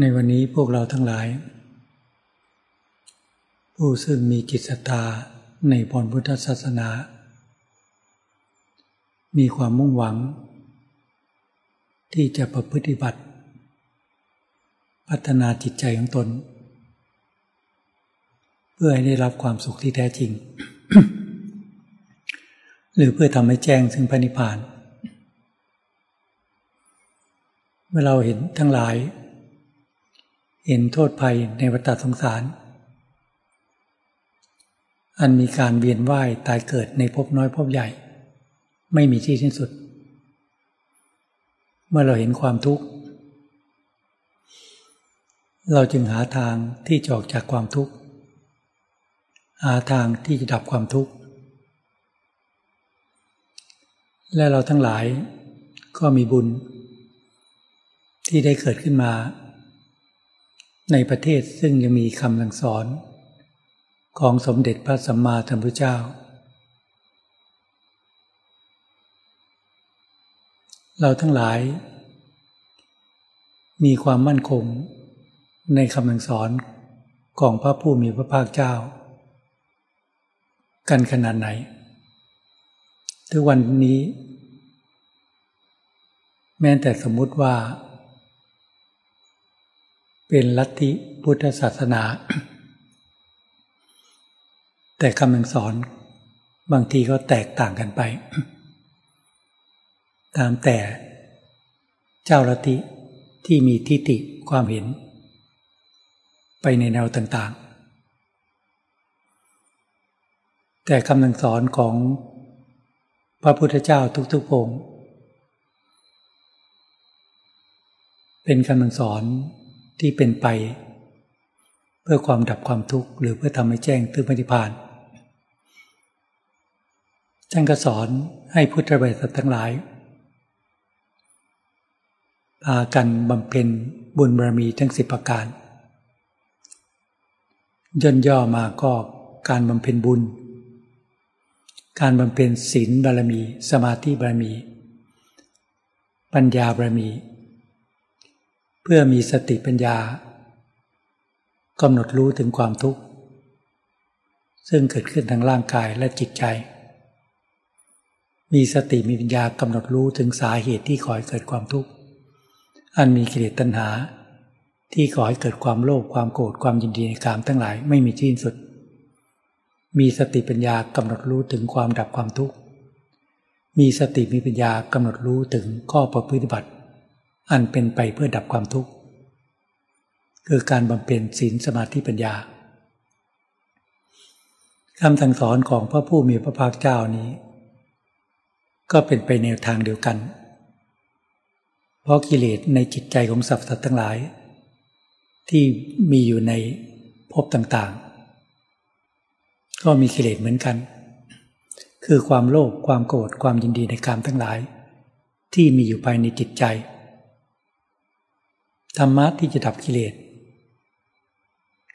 ในวันนี้พวกเราทั้งหลาย ผู้ซึ่งมีจิตศรัทธาในพรพุทธศาสนา มีความมุ่งหวัง ที่จะประพฤติบัติ พัฒนาจิตใจของตน เพื่อให้ได้รับความสุขที่แท้จริง หรือเพื่อทำให้แจ้งถึงพระนิพพาน เมื่อเราเห็นทั้งหลาย เห็นโทษภัยในวัฏสงสาร อันมีการเวียนว่ายตายเกิดในภพน้อยภพใหญ่ ไม่มีที่สิ้นสุด เมื่อเราเห็นความทุกข์ เราจึงหาทางที่จะออกจากความทุกข์ หาทางที่จะดับความทุกข์ และเราทั้งหลายก็มีบุญที่ได้เกิดขึ้นมา ในประเทศซึ่งยังมีคำสั่งสอน ของสมเด็จพระสัมมาสัมพุทธเจ้า เราทั้งหลาย มีความมั่นคงในคำสั่งสอนของพระผู้มีพระภาคเจ้า กันขนาดไหน ทุกวันนี้ แม้แต่สมมุติว่า เป็นลัทธิพุทธศาสนา แต่คำสอนบางทีก็แตกต่างกันไป ตามแต่เจ้าลัทธิที่มีทิฏฐิความเห็น ไปในแนวต่างๆ แต่คำสอนของพระพุทธเจ้าทุกๆองค์เป็นคำสอน ที่เป็นไป เพื่อความดับความทุกข์หรือเพื่อทำให้แจ้งถึงปฏิพานท่านก็สอนให้พุทธบริษัททั้งหลายพากันบำเพ็ญบุญบารมีทั้งสิบประการ ย่นย่อมาก็การบำเพ็ญบุญ การบำเพ็ญศีลบารมี สมาธิบารมี ปัญญาบารมี เพื่อมีสติปัญญากำหนดรู้ถึงความทุกข์ ซึ่งเกิดขึ้นทางร่างกายและจิตใจ มีสติมีปัญญากำหนดรู้ถึงสาเหตุที่ก่อให้เกิดความทุกข์ อันมีกิเลสตัณหา ที่ก่อให้เกิดความโลภความโกรธความยินดีในกามทั้งหลายไม่มีที่สุด มีสติปัญญากำหนดรู้ถึงความดับความทุกข์ มีสติมีปัญญากำหนดรู้ถึงข้อประพฤติบัติ อันเป็นไปเพื่อดับความทุกข์ คือการบำเพ็ญศีลสมาธิปัญญาคำสั่งสอนของพระผู้มีพระภาคเจ้านี้ ก็เป็นไปแนวทางเดียวกัน เพราะกิเลสในจิตใจของสรรพสัตว์ทั้งหลาย ที่มีอยู่ในภพต่างๆ ก็มีกิเลสเหมือนกัน คือความโลภความโกรธความยินดีในกามทั้งหลาย ที่มีอยู่ภายในจิตใจ ธรรมะที่จะดับกิเลส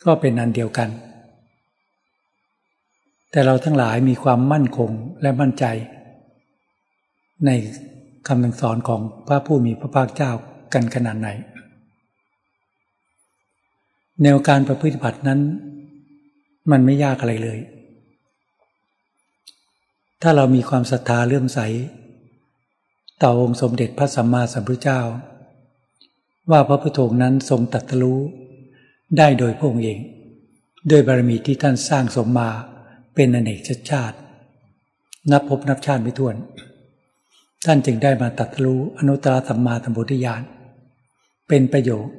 ก็เป็นอันเดียวกัน แต่เราทั้งหลายมีความมั่นคงและมั่นใจ ในคำสอนของพระผู้มีพระภาคเจ้ากันขนาดไหน แนวการประพฤติบัตินั้น มันไม่ยากอะไรเลย ถ้าเรามีความศรัทธาเลื่อมใส ต่อองค์สมเด็จพระสัมมาสัมพุทธเจ้า ว่าพระพุทโธนั้นทรงตัดรู้ ได้โดยพระองค์เองด้วยบารมีที่ท่านสร้างสมมาเป็นอเนกชาติ นับพบนับชาติไม่ถ้วน ท่านจึงได้มาตัดรู้อนุตตรสัมมาสัมพุทธญาณเป็นประโยชน์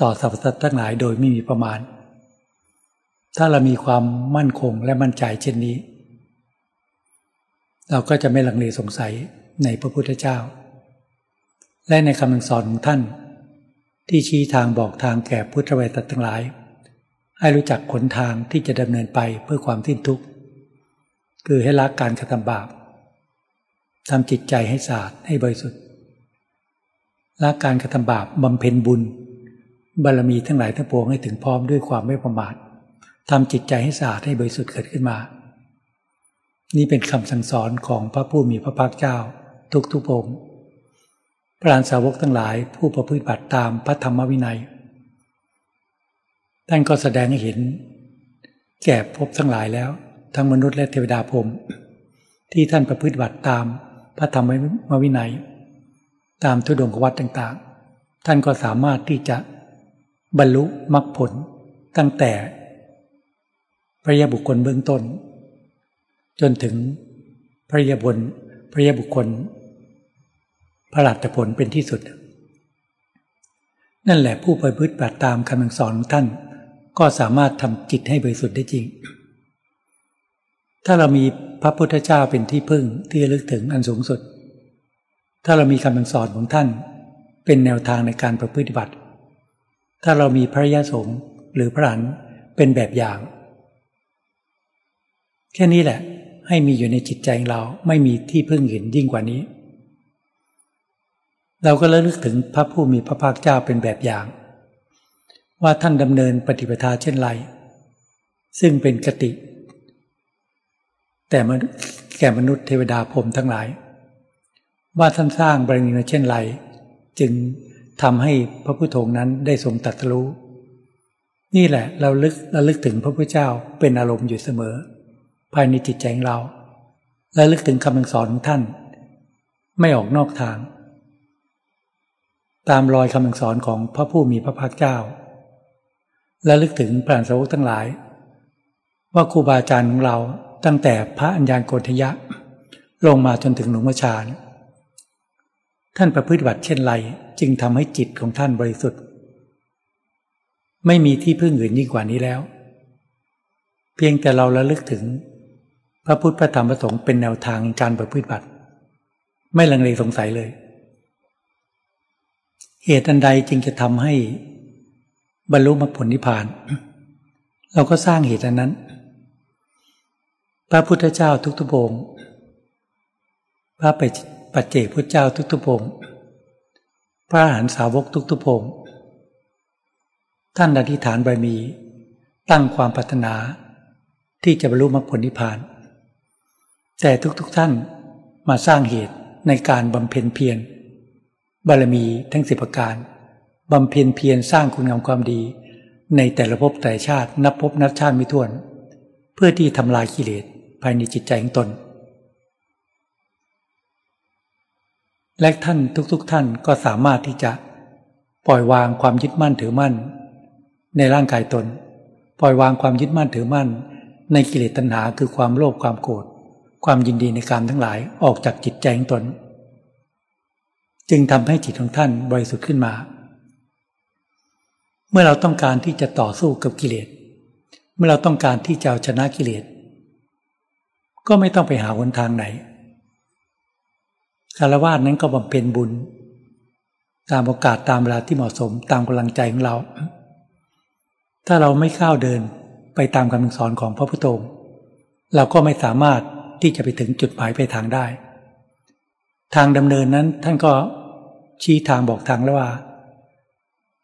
ต่อสรรพสัตว์ทั้งหลายโดยไม่มีประมาณ ถ้าเรามีความมั่นคงและมั่นใจเช่นนี้ เราก็จะไม่ลังเลสงสัยในพระพุทธเจ้า และในคำสอนของท่าน ที่ชี้ทางบอกทางแก่พุทธวิสัทั้งหลาย ให้รู้จักขนทางที่จะดำเนินไปเพื่อความสิ้นทุกข์ คือให้ละการกระทำบาปทำจิตใจให้สะอาดให้บริสุทธิ์ละการกระทำบาปบำเพ็ญบุญ บารมีทั้งหลายทั้งปวงให้ถึงพร้อมด้วยความไม่ประมาททำจิตใจให้สะอาดให้บริสุทธิ์เกิดขึ้นมา นี่เป็นคำสั่งสอนของพระผู้มีพระภาคเจ้าทุกทุกองค์ พระอานสาวกทั้งหลายผู้ประพฤติบัติตามพระธรรมวินัยท่านก็แสดงให้เห็น แก่พบทั้งหลายแล้ว ทั้งมนุษย์และเทวดาพรมที่ท่านประพฤติบัติตามพระธรรมวินัย ตามทุดงควัตต่างๆ ท่านก็สามารถที่จะบรรลุมรรคผลตั้งแต่พระยาบุคคลเบื้องต้น จนถึงพระยาบุญพระยาบุคคล พระหลัตผลเป็นที่สุด นั่นแหละผู้ปพึ่บัติตามคำสอนของท่าน ก็สามารถทำจิตให้บริสุทธิ์ได้จริง ถ้าเรามีพระพุทธเจ้าเป็นที่พึ่งที่ลึกถึงอันสูงสุด ถ้าเรามีคำสอนของท่าน เป็นแนวทางในการประพฤติบัติ ถ้าเรามีพระยาสงฆ์หรือพระหันเป็นแบบอย่าง แค่นี้แหละให้มีอยู่ในจิตใจเราไม่มีที่พึ่งอื่นยิ่งกว่านี้ เราก็ระลึกถึงพระผู้มีพระภาคเจ้าเป็นแบบอย่าง ว่าท่านดำเนินปฏิปทาเช่นไร ซึ่งเป็นกติ แต่แก่มนุษย์เทวดาพรมทั้งหลาย ว่าท่านสร้างบารมีมาเช่นไร จึงทำให้พระพุทโธนั้นได้ทรงตัดรู้ นี่แหละเราลึกระลึกถึงพระพุทธเจ้าเป็นอารมณ์อยู่เสมอ ภายในจิตใจของเราและลึกถึงคำสอนของท่าน ไม่ออกนอกทาง ตามรอยคำสอนของพระผู้มีพระภาคเจ้า และลึกถึงปราณสาวกทั้งหลาย ว่าครูบาอาจารย์ของเราตั้งแต่พระอัญญาณโกฏยะ ลงมาจนถึงหลวงพ่อชาท่านประพฤติบัติเช่นไรจึงทำให้จิตของท่านบริสุทธิ์ ไม่มีที่พึ่งอื่นยิ่งกว่านี้แล้ว เพียงแต่เราระลึกถึง พระพุทธพระธรรมพระสงฆ์เป็นแนวทางการประพฤติบัติ ไม่ลังเลสงสัยเลย เหตุอันใดจึงจะทำให้บรรลุมรรคผลนิพพาน เราก็สร้างเหตุอันนั้น พระพุทธเจ้าทุกทุกองค์พระปัจเจกพุทธเจ้าทุกทุกองค์พระอรหันตสาวกทุกทุกองค์ท่านอธิษฐานบารมีตั้งความปรารถนาที่จะบรรลุมรรคผลนิพพาน แต่ทุกๆทท่านมาสร้างเหตุในการบำเพ็ญเพียร บารมีทั้งสิบประการบำเพ็ญเพียรสร้างคุณงามความดี ในแต่ละภพแต่ชาตินับภพนับชาติไม่ถ้วน เพื่อที่ทำลายกิเลสภายในจิตใจของตน และท่านทุกๆทท่านก็สามารถที่จะปล่อยวางความยึดมั่นถือมั่น ในร่างกายตน ปล่อยวางความยึดมั่นถือมั่น ในกิเลสตัณหาคือความโลภความโกรธความยินดีในการทั้งหลายออกจากจิตใจของตน จึงทำให้จิตของท่านบริสุทธิ์ขึ้นมา เมื่อเราต้องการที่จะต่อสู้กับกิเลส เมื่อเราต้องการที่จะชนะกิเลส ก็ไม่ต้องไปหาหนทางไหนคารวะนั้นก็บำเพ็ญบุญ ตามโอกาสตามเวลาที่เหมาะสมตามกำลังใจของเรา ถ้าเราไม่เข้าเดินไปตามคำสอนของพระพุทธองค์เราก็ไม่สามารถที่จะไปถึงจุดหมายปลายทางได้ ทางดำเนินนั้นท่านก็ชี้ทางบอกทางแล้วว่า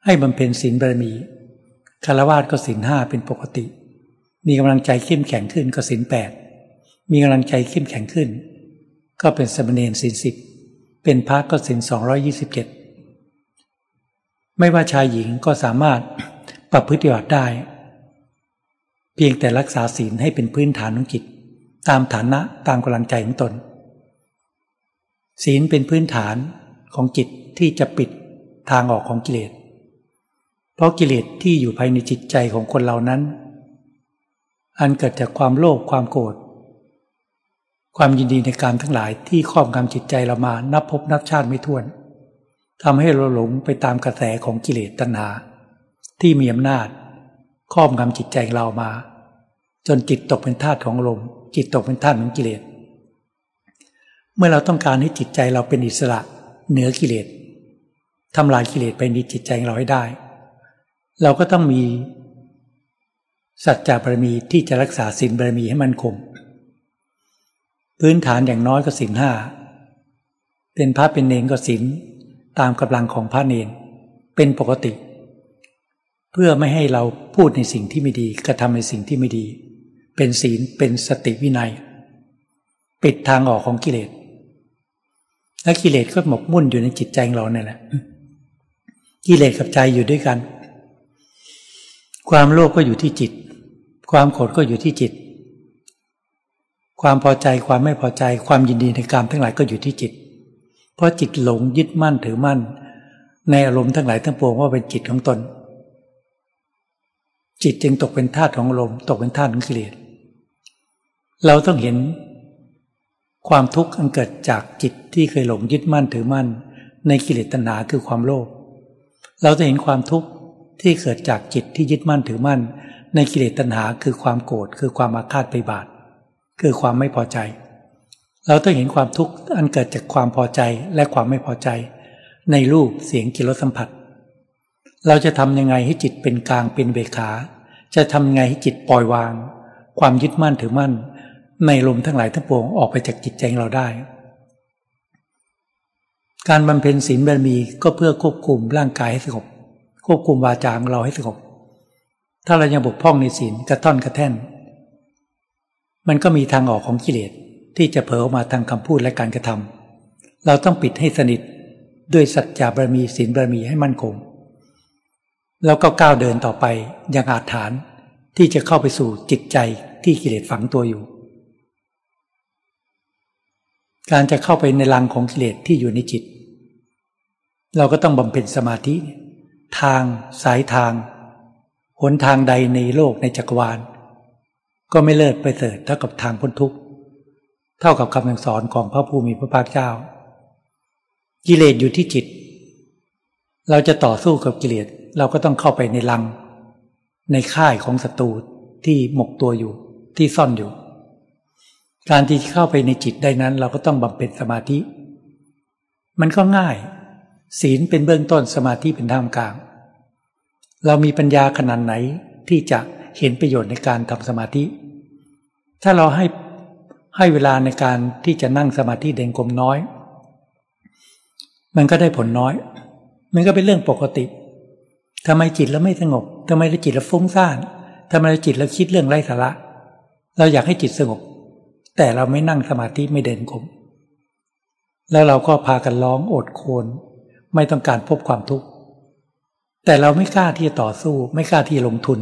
ให้บำเพ็ญศีลบารมีคารวาสก็ศีลห้าเป็นปกติ มีกำลังใจเข้มแข็งขึ้นก็ศีลแปดมีกำลังใจเข้มแข็งขึ้น ก็เป็นสมณเณรศีลสิบเป็นพระก็ศีลสองร้อยี่สิบเจ็ดไม่ว่าชายหญิงก็สามารถปรับพฤติบัติได้ เพียงแต่รักษาศีลให้เป็นพื้นฐานของจิต ตามฐานะตามกำลังใจของตน ศีลเป็นพื้นฐานของจิตที่จะปิดทางออกของกิเลส เพราะกิเลสที่อยู่ภายในจิตใจของคนเหล่านั้น อันเกิดจากความโลภความโกรธ ความยินดีในการทั้งหลายที่ครอบงำจิตใจเรามานับพบนับชาติไม่ถ้วนทำให้เราหลงไปตามกระแสของกิเลสตัณหา ที่มีอำนาจครอบงำจิตใจเรามา จนจิตตกเป็นทาสของลมจิตตกเป็นทานของกิเลส เมื่อเราต้องการให้จิตใจเราเป็นอิสระเหนือกิเลสทำลายกิเลสไปในจิตใจเราให้ได้ เราก็ต้องมีสัจจะบารมีที่จะรักษาศีลบารมีให้มันคงพื้นฐานอย่างน้อยก็ศีลห้าเป็นพระเป็นเนรก็ศีลตามกำลังของพระเนรเป็นปกติ เพื่อไม่ให้เราพูดในสิ่งที่ไม่ดีกระทำในสิ่งที่ไม่ดี เป็นศีลเป็นสติวินัย ปิดทางออกของกิเลส และกิเลสก็หมกมุ่นอยู่ในจิตใจเราเนี่ยแหละกิเลสกับใจอยู่ด้วยกัน ความโลภก็อยู่ที่จิต ความโกรธก็อยู่ที่จิต ความพอใจความไม่พอใจ ความยินดีในกามทั้งหลายก็อยู่ที่จิต เพราะจิตหลงยึดมั่นถือมั่น ในอารมณ์ทั้งหลายทั้งปวงว่าเป็นจิตของตน จิตจึงตกเป็นธาตุของอารมณ์ตกเป็นธาตุของกิเลสเราต้องเห็น ความทุกข์อันเกิดจากจิตที่เคยหลงยึดมั่นถือมั่น ในกิเลสตัณหาคือความโลภเราจะเห็นความทุกข์ที่เกิดจากจิตที่ยึดมั่นถือมั่น ในกิเลสตัณหาคือความโกรธคือความอาฆาตไปบาท คือความไม่พอใจ เราต้องเห็นความทุกข์อันเกิดจากความพอใจและความไม่พอใจ ในรูปเสียงกิรสสัมผัส เราจะทำยังไงให้จิตเป็นกลางเป็นเบขา จะทำยังไงให้จิตปล่อยวาง ความยึดมั่นถือมั่น ในลมทั้งหลายทั้งปวงออกไปจากจิตใจเราได้ การบำเพ็ญศีลบารมีก็เพื่อควบคุมร่างกายให้สงบควบคุมวาจาของเราให้สงบถ้าเรายังบกพร่องในศีลกระท่อนกระแท่น มันก็มีทางออกของกิเลสที่จะเผลออกมาทางคำพูดและการกระทำเราต้องปิดให้สนิทด้วยสัจจะบารมีศีลบารมีให้มั่นคงแล้วก็ก้าวเดินต่อไปอย่างอาจฐานที่จะเข้าไปสู่จิตใจที่กิเลสฝังตัวอยู่ การจะเข้าไปในรังของกิเลสที่อยู่ในจิต เราก็ต้องบำเพ็ญสมาธิ ทางสายทางหนทางใดในโลกในจักรวาล ก็ไม่เลิศไปเสดเท่ากับทางพ้นทุกข์ เท่ากับคำสอนของพระภูมิพระภาคเจ้า กิเลสอยู่ที่จิต เราจะต่อสู้กับกิเลสเราก็ต้องเข้าไปในรัง ในค่ายของศัตรูที่หมกตัวอยู่ที่ซ่อนอยู่ การที่เข้าไปในจิตได้นั้น เราก็ต้องบำเพ็ญสมาธิ มันก็ง่าย ศีลเป็นเบื้องต้นสมาธิเป็นท่ามกลาง เรามีปัญญาขนาดไหนที่จะเห็นประโยชน์ในการทำสมาธิ ถ้าเราให้ให้เวลาในการที่จะนั่งสมาธิเด่นกลมน้อย มันก็ได้ผลน้อย มันก็เป็นเรื่องปกติทำไมจิตเราไม่สงบทำไมเราจิตเราฟุ้งซ่านทำไมเราจิตเราคิดเรื่องไร้สาระ เราอยากให้จิตสงบ แต่เราไม่นั่งสมาธิไม่เด่นกลมแล้วเราก็พากันร้องโอดโคน ไม่ต้องการพบความทุกข์ แต่เราไม่กล้าที่จะต่อสู้ ไม่กล้าที่จะลงทุน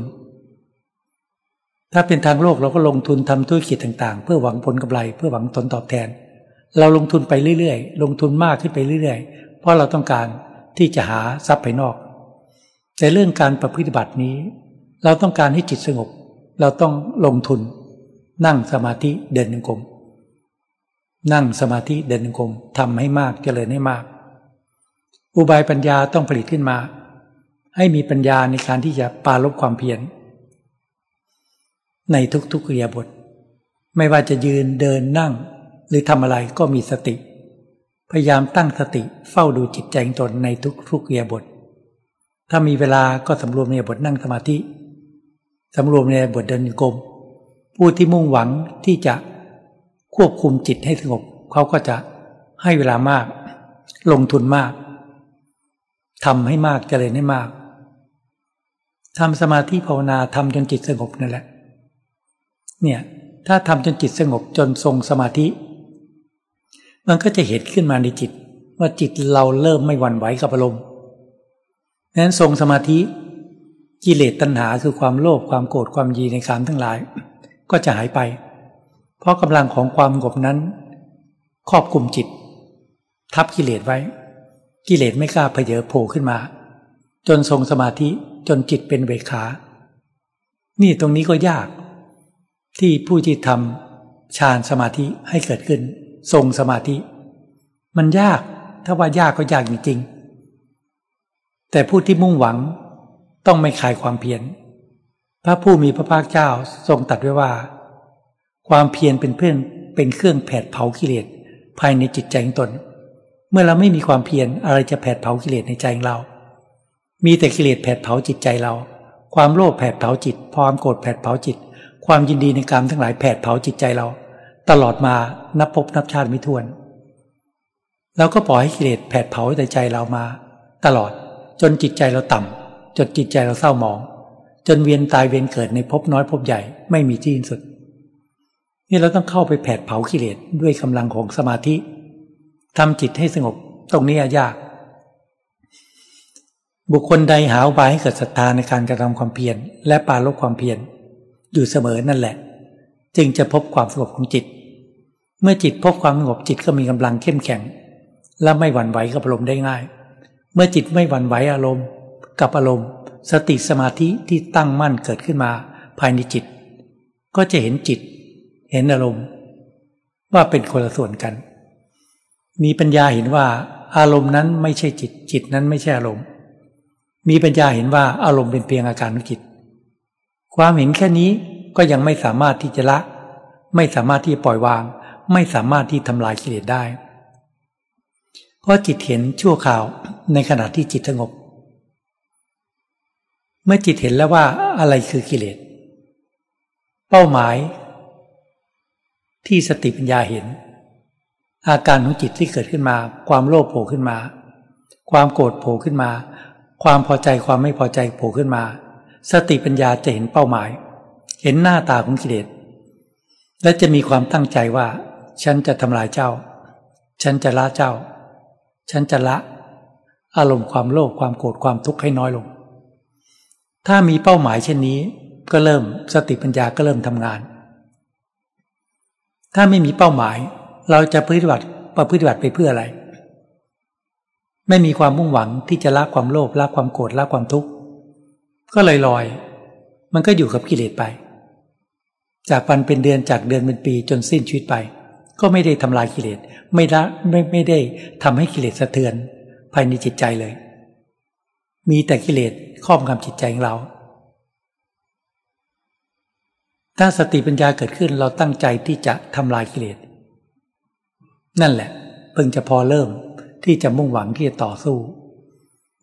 ถ้าเป็นทางโลกเราก็ลงทุนทำธุรกิจต่างๆ เพื่อหวังผลกำไร เพื่อหวังผลตอบแทน เราลงทุนไปเรื่อยๆ ลงทุนมากขึ้นไปเรื่อยๆ เพราะเราต้องการที่จะหาทรัพย์ภายนอก แต่เรื่องการประพฤติบัตินี้ เราต้องการให้จิตสงบ เราต้องลงทุน นั่งสมาธิเดินจงกรมนั่งสมาธิเดินจงกรมทำให้มากเจริญให้มาก อุบายปัญญาต้องผลิตขึ้นมา ให้มีปัญญาในการที่จะปาลบความเพียรในทุกๆเรียบท ไม่ว่าจะยืนเดินนั่ง หรือทำอะไรก็มีสติ พยายามตั้งสติเฝ้าดูจิตใจตนในทุกๆเรียบท ถ้ามีเวลาก็สำรวมในบทนั่งสมาธิสำรวมในบทเดินกรม ผู้ที่มุ่งหวังที่จะควบคุมจิตให้สงบเขาก็จะให้เวลามาก ลงทุนมากทำให้มากเจริญให้มากทำสมาธิภาวนาทำจนจิตสงบนั่นแหละ เนี่ยถ้าทำจนจิตสงบจนทรงสมาธิ มันก็จะเห็นขึ้นมาในจิต ว่าจิตเราเริ่มไม่หวั่นไหวกับอารมณ์นั้นทรงสมาธิกิเลสตัณหาคือความโลภความโกรธความยีในการทั้งหลาย ก็จะหายไป เพราะกำลังของความงบนั้น ครอบคุมจิต ทับกิเลสไว้ กิเลสไม่กล้าเพเยอโผล่ขึ้นมา จนทรงสมาธิจนจิตเป็นเวขา นี่ตรงนี้ก็ยาก ที่ผู้ที่ทำฌานสมาธิให้เกิดขึ้น ทรงสมาธิ มันยากถ้าว่ายากก็ยากจริงๆแต่ผู้ที่มุ่งหวังต้องไม่ขายความเพียร พระผู้มีพระภาคเจ้าทรงตัดไว้ว่า ความเพียรเป็นเพื่อนเป็นเครื่องแผดเผากิเลสภายในจิตใจของตน เมื่อเราไม่มีความเพียรอะไรจะแผดเผากิเลสในใจของเรา มีแต่กิเลสแผดเผาจิตใจเรา ความโลภแผดเผาจิตความโกรธแผดเผาจิต ความยินดีในกามทั้งหลายแผดเผาจิตใจเรา ตลอดมานับพบนับชาติไม่ถ้วนเราก็ปล่อยให้กิเลสแผดเผาในใจเรามา ตลอดจนจิตใจเราต่ำจนจิตใจเราเศร้าหมอง จนเวียนตายเวียนเกิดในภพน้อยภพใหญ่ไม่มีที่สิ้นสุด นี่เราต้องเข้าไปแผดเผากิเลสด้วยกำลังของสมาธิทำจิตให้สงบตรงนี้ยาก บุคคลใดหาอุบายให้เกิดศรัทธาในการกระทำความเพียรและปาลบความเพียรอยู่เสมอนั่นแหละ จึงจะพบความสงบของจิต เมื่อจิตพบความสงบจิตก็มีกำลังเข้มแข็ง และไม่หวั่นไหวกับอารมณ์ได้ง่าย เมื่อจิตไม่หวั่นไหวอารมณ์ กับอารมณ์ สติสมาธิที่ตั้งมั่นเกิดขึ้นมาภายในจิต ก็จะเห็นจิต เห็นอารมณ์ ว่าเป็นคนละส่วนกัน มีปัญญาเห็นว่า อารมณ์นั้นไม่ใช่จิต จิตนั้นไม่ใช่อารมณ์ มีปัญญาเห็นว่าอารมณ์เป็นเพียงอาการของจิต ความเห็นแค่นี้ก็ยังไม่สามารถที่จะละ ไม่สามารถที่จะปล่อยวาง ไม่สามารถที่ทำลายกิเลสได้ เพราะจิตเห็นชั่วข่าวในขณะที่จิตสงบ เมื่อจิตเห็นแล้วว่าอะไรคือกิเลส เป้าหมาย ที่สติปัญญาเห็น อาการของจิตที่เกิดขึ้นมา ความโลภโผล่ขึ้นมา ความโกรธโผล่ขึ้นมา ความพอใจความไม่พอใจโผล่ขึ้นมา สติปัญญาจะเห็นเป้าหมาย เห็นหน้าตาของกิเลส และจะมีความตั้งใจว่า ฉันจะทำลายเจ้า ฉันจะละเจ้า ฉันจะละ อารมณ์ความโลภความโกรธความทุกข์ให้น้อยลง ถ้ามีเป้าหมายเช่นนี้ ก็เริ่มสติปัญญาก็เริ่มทำงาน ถ้าไม่มีเป้าหมาย เราจะปฏิบัติประพฤติบัติไปเพื่ออะไร ไม่มีความมุ่งหวังที่จะละความโลภละความโกรธละความทุกข์ก็เลยลอยมันก็อยู่กับกิเลสไป จากวันเป็นเดือนจากเดือนเป็นปีจนสิ้นชีวิตไป ก็ไม่ได้ทำลายกิเลสไม่ละไม่ไม่ได้ทำให้กิเลสสะเทือนภายในจิตใจเลย มีแต่กิเลสครอบงำจิตใจของเรา ถ้าสติปัญญาเกิดขึ้นเราตั้งใจที่จะทำลายกิเลส นั่นแหละเพิ่งจะพอเริ่มที่จะมุ่งหวังที่จะต่อสู้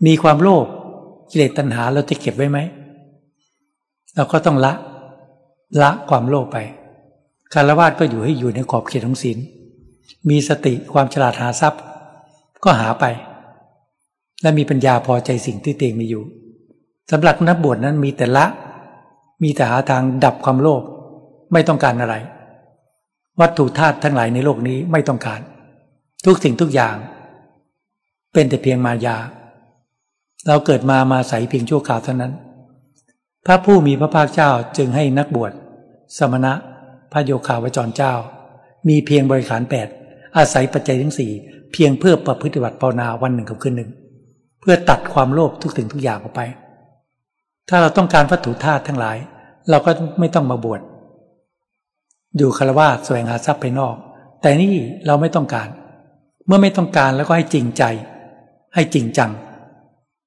มีความโลภกิเลสตัณหาเราจะเก็บไว้ไหม เราก็ต้องละละความโลภไป คารวะก็อยู่ให้อยู่ในขอบเขตของศีล มีสติความฉลาดหาทรัพย์ ก็หาไป และมีปัญญาพอใจสิ่งที่เตงมีอยู่สำหรับนักบวชนั้นมีแต่ละ มีแต่หาทางดับความโลภไม่ต้องการอะไร วัตถุธาตุทั้งหลายในโลกนี้ไม่ต้องการ ทุกสิ่งทุกอย่าง เป็นแต่เพียงมายา เราเกิดมามาใส่เพียงชั่วคราวเท่านั้น พระผู้มีพระภาคเจ้าจึงให้นักบวช สมณะพระโยคาวจรเจ้า มีเพียงบริขารแปดอาศัยปัจจัยทั้งสี่เพียงเพื่อประพฤติบัติภาวนาวันหนึ่งกับคืนหนึ่ง เพื่อตัดความโลภทุกสิ่งทุกอย่างออกไป ถ้าเราต้องการวัตถุธาตุทั้งหลาย เราก็ไม่ต้องมาบวชอยู่คารวะแสวงหาทรัพย์ภายนอก แต่นี่เราไม่ต้องการ เมื่อไม่ต้องการแล้วก็ให้จริงใจ ให้จริงจัง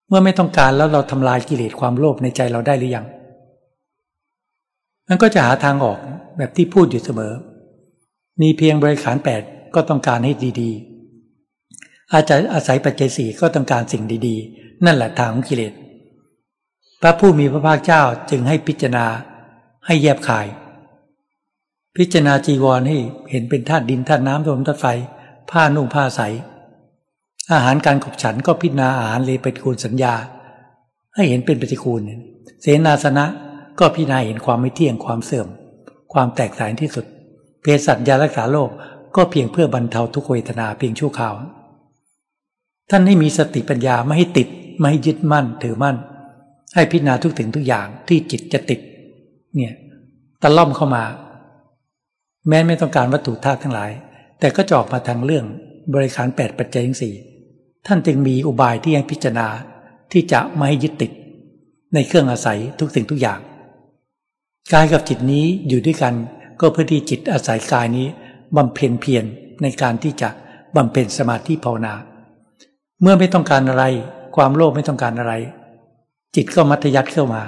เมื่อไม่ต้องการแล้วเราทำลายกิเลสความโลภในใจเราได้หรือยังมันก็จะหาทางออกแบบที่พูดอยู่เสมอ มีเพียงบริขารแปดก็ต้องการให้ดีๆ อาจจะอาศัยปัจเจัยสี่ก็ต้องการสิ่งดีๆ นั่นแหละทางของกิเลส พระผู้มีพระภาคเจ้าจึงให้พิจารณาให้แยบขาย พิจารณาจีวรให้เห็นเป็นธาตุดินธาตุน้ำลมธาตุไฟ ผ้านุ่งผ้าใส อาหารการขบฉันก็พิจารณาอาหารเลยปฏิคูลสัญญา ให้เห็นเป็นปฏิคูล เสนาสนะก็พิจารณาเห็นความไม่เที่ยงความเสื่อม ความแตกสายที่สุด เภสัชยารักษาโรคก็เพียงเพื่อบรรเทาทุกเวทนาเพียงชั่วคราว ท่านให้มีสติปัญญาไม่ให้ติดไม่ให้ยึดมั่นถือมั่น ให้พิจารณาทุกถึงทุกอย่างที่จิตจะติด เนี่ยตะล่อมเข้ามา แม้ไม่ต้องการวัตถุธาตุทั้งหลาย แต่ก็จอกมาทางเรื่องบริขารแปดปัจจัยทั้งสี่ท่านจึงมีอุบายที่ให้พิจารณาที่จะไม่ให้ยึดติด ในเครื่องอาศัยทุกสิ่งทุกอย่างกายกับจิตนี้อยู่ด้วยกันก็เพื่อที่จิตอาศัยกายนี้บำเพ็ญเพียรในการที่จะบำเพ็ญสมาธิภาวนา เมื่อไม่ต้องการอะไร ความโลภไม่ต้องการอะไร จิตก็มัธยัติเข้ามา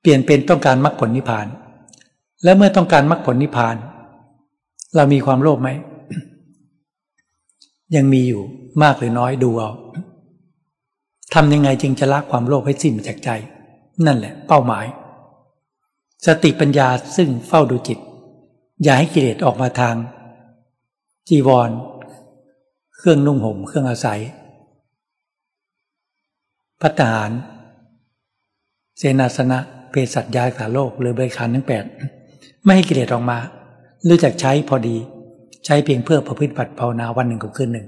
เปลี่ยนเป็นต้องการมรรคผลนิพพาน และเมื่อต้องการมรรคผลนิพพาน เรามีความโลภไหม ยังมีอยู่มากหรือน้อยดูเอาทำยังไงจึงจะละความโลภให้สิ้นจากใจ นั่นแหละ เป้าหมาย สติปัญญาซึ่งเฝ้าดูจิต อย่าให้กิเลสออกมาทาง จีวร เครื่องนุ่งห่มเครื่องอาศัยพัฒหาร เสนาสนะเภสัชยาสาโลกหรือบริการทั้งแปดไม่ให้กิเลสออกมารู้จักใช้พอดี ใช้เพียงเพื่อประพฤติบัติภาวนาวันหนึ่งกับคืนหนึ่ง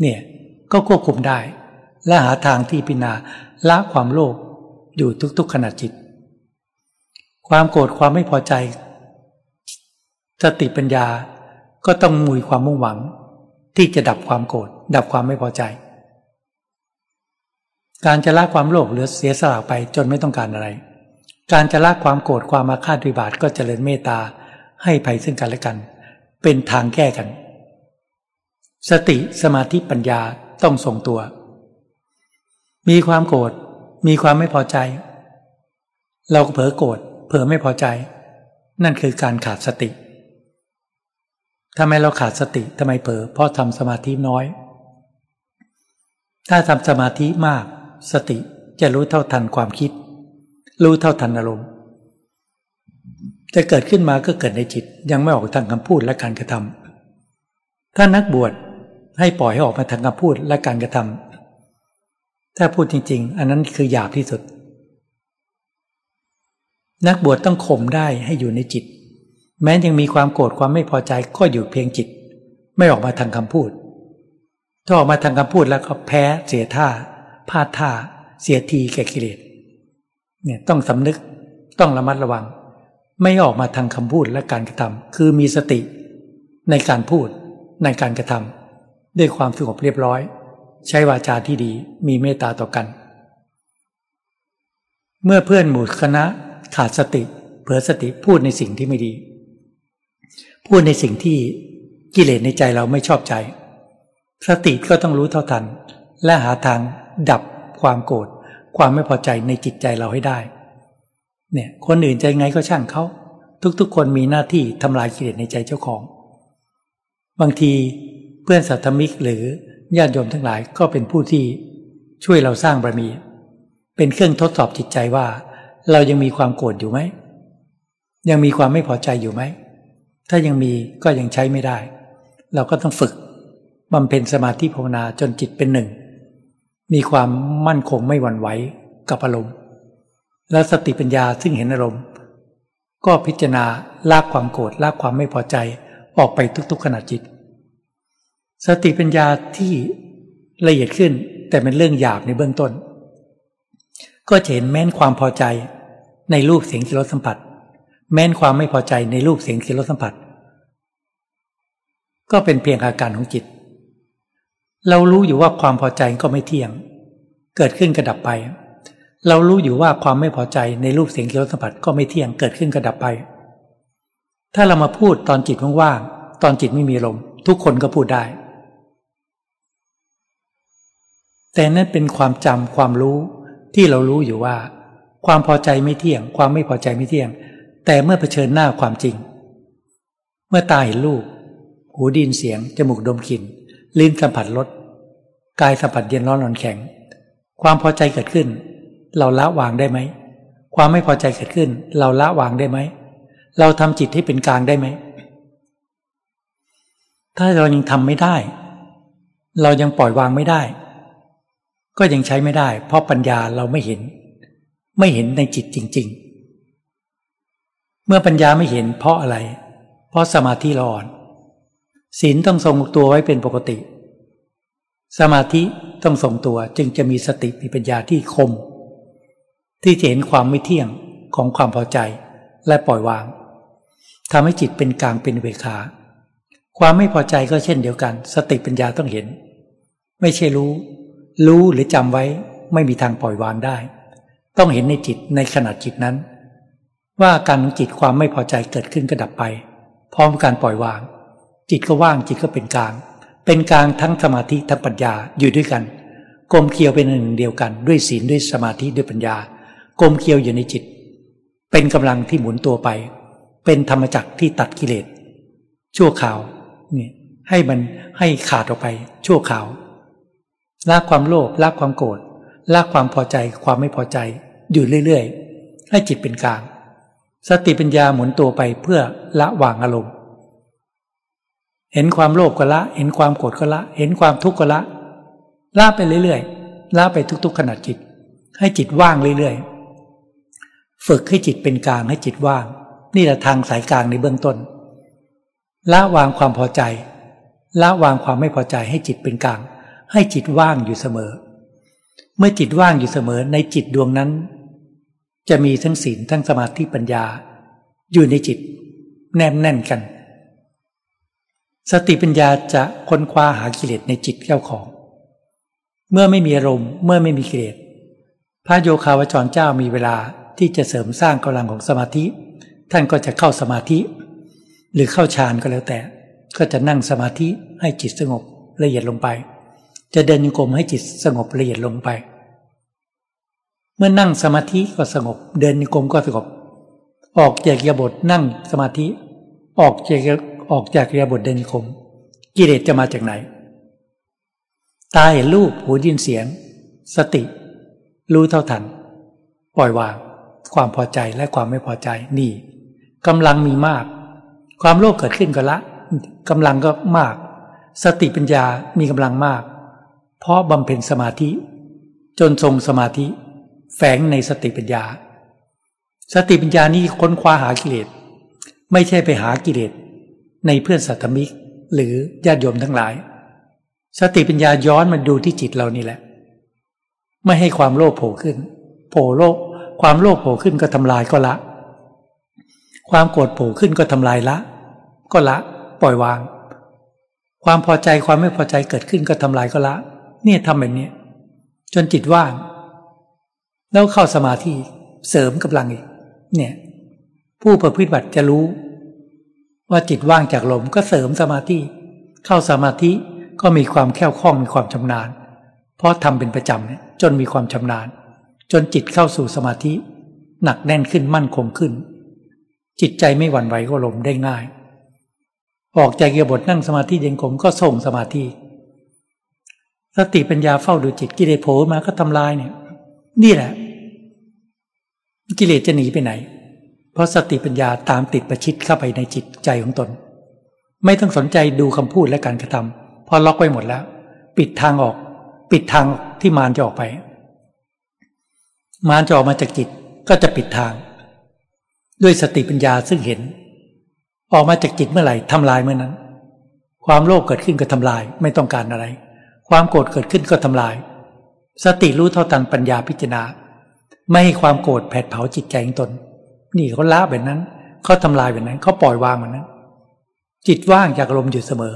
เนี่ยก็ควบคุมได้ และหาทางที่พินาละความโลภอยู่ทุกๆขณะจิต ความโกรธความไม่พอใจสติปัญญาก็ต้องมุยความมุ่งหวัง ที่จะดับความโกรธดับความไม่พอใจ การจะละความโลภหรือเสียสละไปจนไม่ต้องการอะไร การจะละความโกรธความมาฆาตวิบาทก็เจริญเมตตาให้ภัยซึ่งกันและกัน เป็นทางแก้กัน สติสมาธิปัญญาต้องทรงตัว มีความโกรธมีความไม่พอใจ เราก็เผลอโกรธเผลอไม่พอใจ นั่นคือการขาดสติ ทำไมเราขาดสติทำไมเผลอเพราะทำสมาธิน้อย ถ้าทำสมาธิมาก สติจะรู้เท่าทันความคิด รู้เท่าทันอารมณ์จะเกิดขึ้นมาก็เกิดในจิต ยังไม่ออกทางคำพูดและการกระทำถ้านักบวชให้ปล่อยให้ออกมาทางคำพูดและการกระทำถ้าพูดจริง ๆ อันนั้นคือหยาบที่สุด นักบวชต้องข่มได้ให้อยู่ในจิต แม้ยังมีความโกรธความไม่พอใจก็อยู่เพียงจิต ไม่ออกมาทางคำพูด ถ้าออกมาทางคำพูดแล้วก็แพ้เสียท่าพลาดท่า เสียทีแก่กิเลสเนี่ยต้องสำนึกต้องระมัดระวัง ไม่ออกมาทางคำพูดและการกระทำคือมีสติในการพูดในการกระทำด้วยความสงบเรียบร้อย ใช้วาจาที่ดีมีเมตตาต่อกัน เมื่อเพื่อนหมู่คณะขาดสติ เผลอสติพูดในสิ่งที่ไม่ดี พูดในสิ่งที่กิเลสในใจเราไม่ชอบใจ สติก็ต้องรู้เท่าทัน และหาทางดับความโกรธความไม่พอใจในจิตใจเราให้ได้ เนี่ย คนอื่นใจไงก็ช่างเขา ทุกๆ คนมีหน้าที่ทำลายกิเลสในใจเจ้าของ บางทีเพื่อนสัตมิกหรือญาติโยมทั้งหลายก็เป็นผู้ที่ช่วยเราสร้างบารมี เป็นเครื่องทดสอบจิตใจว่า เรายังมีความโกรธอยู่ไหม ยังมีความไม่พอใจอยู่ไหม ถ้ายังมีก็ยังใช้ไม่ได้ เราก็ต้องฝึกบำเพ็ญสมาธิภาวนาจนจิตเป็นหนึ่ง มีความมั่นคงไม่หวั่นไหวกับอารมณ์ แล้วสติปัญญาซึ่งเห็นอารมณ์ ก็พิจารณาลากความโกรธลากความไม่พอใจออกไปทุกๆขณะจิต สติปัญญาที่ละเอียดขึ้นแต่เป็นเรื่องหยาบในเบื้องต้น ก็จะเห็นแม้นความพอใจในรูปเสียงสิรสัมผัส แม้นความไม่พอใจในรูปเสียงสิรสัมผัส ก็เป็นเพียงอาการของจิต เรารู้อยู่ว่าความพอใจก็ไม่เที่ยง เกิดขึ้นกระดับไป เรารู้อยู่ว่าความไม่พอใจในรูปเสียงเคี้ยวสัมผัสก็ไม่เที่ยงเกิดขึ้นกระดับไป ถ้าเรามาพูดตอนจิตว่างๆตอนจิตไม่มีลมทุกคนก็พูดได้ แต่นั่นเป็นความจำความรู้ที่เรารู้อยู่ว่า ความพอใจไม่เที่ยง ความไม่พอใจไม่เที่ยง แต่เมื่อเผชิญหน้าความจริง เมื่อตาเห็นรูป หูดินเสียง จมูกดมกลิ่น ลิ้นสัมผัสรสกายสัมผัสเย็นร้อนร้อนแข็ง ความพอใจเกิดขึ้น เราละวางได้ไหม ความไม่พอใจเกิดขึ้น เราละวางได้ไหม เราทำจิตให้เป็นกลางได้ไหม ถ้าเรายังทำไม่ได้ เรายังปล่อยวางไม่ได้ ก็ยังใช้ไม่ได้ เพราะปัญญาเราไม่เห็น ไม่เห็นในจิตจริง ๆ เมื่อปัญญาไม่เห็นเพราะอะไร เพราะสมาธิเราอ่อนศีลต้องทรงตัวไว้เป็นปกติ สมาธิต้องทรงตัวจึงจะมีสติมีปัญญาที่คม ที่จะเห็นความไม่เที่ยงของความพอใจและปล่อยวางทำให้จิตเป็นกลางเป็นเวขา ความไม่พอใจก็เช่นเดียวกัน สติปัญญาต้องเห็น ไม่ใช่รู้ รู้หรือจำไว้ไม่มีทางปล่อยวางได้ ต้องเห็นในจิตในขณะจิตนั้น ว่าการของจิตความไม่พอใจเกิดขึ้นก็ดับไป พร้อมการปล่อยวาง จิตก็ว่างจิตก็เป็นกลาง เป็นกลางทั้งสมาธิทั้งปัญญาอยู่ด้วยกันกลมเคียวเป็นหนึ่งเดียวกัน ด้วยศีลด้วยสมาธิด้วยปัญญากลมเคียวอยู่ในจิต เป็นกำลังที่หมุนตัวไป เป็นธรรมจักรที่ตัดกิเลสชั่วข่าวเนี่ยให้มันให้ขาดออกไป ชั่วข่าวละความโลภละความโกรธละความพอใจความไม่พอใจ อยู่เรื่อยๆ ให้จิตเป็นกลาง สติปัญญาหมุนตัวไปเพื่อละวางอารมณ์ เห็นความโลภก็ละ เห็นความโกรธก็ละ เห็นความทุกข์ก็ละ ละไปเรื่อยๆ ละไปทุก ๆขนาดจิต ให้จิตว่างเรื่อยๆ ฝึกให้จิตเป็นกลางให้จิตว่าง นี่แหละทางสายกลางในเบื้องต้น ละวางความพอใจ ละวางความไม่พอใจให้จิตเป็นกลาง ให้จิตว่างอยู่เสมอ เมื่อจิตว่างอยู่เสมอในจิตดวงนั้น จะมีทั้งศีลทั้งสมาธิปัญญา อยู่ในจิต แนบแน่นกัน สติปัญญาจะค้นคว้าหากิเลสในจิตเจ้าของ เมื่อไม่มีอารมณ์เมื่อไม่มีกิเลสพระโยคาวจรเจ้ามีเวลาที่จะเสริมสร้างกำลังของสมาธิ ท่านก็จะเข้าสมาธิ หรือเข้าฌานก็แล้วแต่ ก็จะนั่งสมาธิให้จิตสงบละเอียดลงไป จะเดินโยกมให้จิตสงบละเอียดลงไป เมื่อนั่งสมาธิก็สงบ เดินโยกมก็สงบ ออกจากยาบทนั่งสมาธิ ออกจากออกจากยาบทเดินโยกมกิเลสจะมาจากไหน ตาเห็นรูปหูยินเสียง สติ รู้เท่าทัน ปล่อยวาง ความพอใจและความไม่พอใจนี่กำลังมีมาก ความโลภเกิดขึ้นก็ละกำลังก็มาก สติปัญญามีกำลังมาก เพราะบำเพ็ญสมาธิ จนทรงสมาธิ แฝงในสติปัญญา สติปัญญานี้ค้นคว้าหากิเลส ไม่ใช่ไปหากิเลส ในเพื่อนสัตมิก หรือญาติโยมทั้งหลาย สติปัญญาย้อนมาดูที่จิตเรานี่แหละ ไม่ให้ความโลภโผล่ขึ้น โผล่โลภความโลภโผล่ขึ้นก็ทำลายก็ละ ความโกรธโผล่ขึ้นก็ทำลายละ ก็ละ ปล่อยวาง ความพอใจความไม่พอใจเกิดขึ้นก็ทำลายก็ละ เนี่ยทำแบบนี้จนจิตว่าง แล้วเข้าสมาธิเสริมกำลังอีก เนี่ย ผู้ประพฤติบัติจะรู้ ว่าจิตว่างจากลมก็เสริมสมาธิ เข้าสมาธิก็มีความแข็งคล่องมีความชำนาญ เพราะทำเป็นประจำเนี่ยจนมีความชำนาญ จนจิตเข้าสู่สมาธิ หนักแน่นขึ้นมั่นคงขึ้น จิตใจไม่หวั่นไหวก็ลมได้ง่าย ออกจากเกียบทนั่งสมาธิเย็นกลมก็ส่งสมาธิสติปัญญาเฝ้าดูจิตกิเลสโผล่มาก็ทำลายเนี่ย นี่แหละ กิเลสจะหนีไปไหน เพราะสติปัญญาตามติดประชิดเข้าไปในจิตใจของตน ไม่ต้องสนใจดูคำพูดและการกระทำพอล็อกไว้หมดแล้ว ปิดทางออก ปิดทางที่มารจะออกไป มารจะออกมาจากจิตก็จะปิดทาง ด้วยสติปัญญาซึ่งเห็น ออกมาจากจิตเมื่อไหร่ทำลายเมื่อนั้น ความโลภเกิดขึ้นก็ทำลายไม่ต้องการอะไร ความโกรธเกิดขึ้นก็ทำลาย สติรู้เท่าทันปัญญาพิจารณา ไม่ให้ความโกรธแผดเผาจิตใจของตน นี่เขาละแบบนั้นเขาทำลายแบบนั้นเขาปล่อยวางแบบนั้น จิตว่างจากลมอยู่เสมอ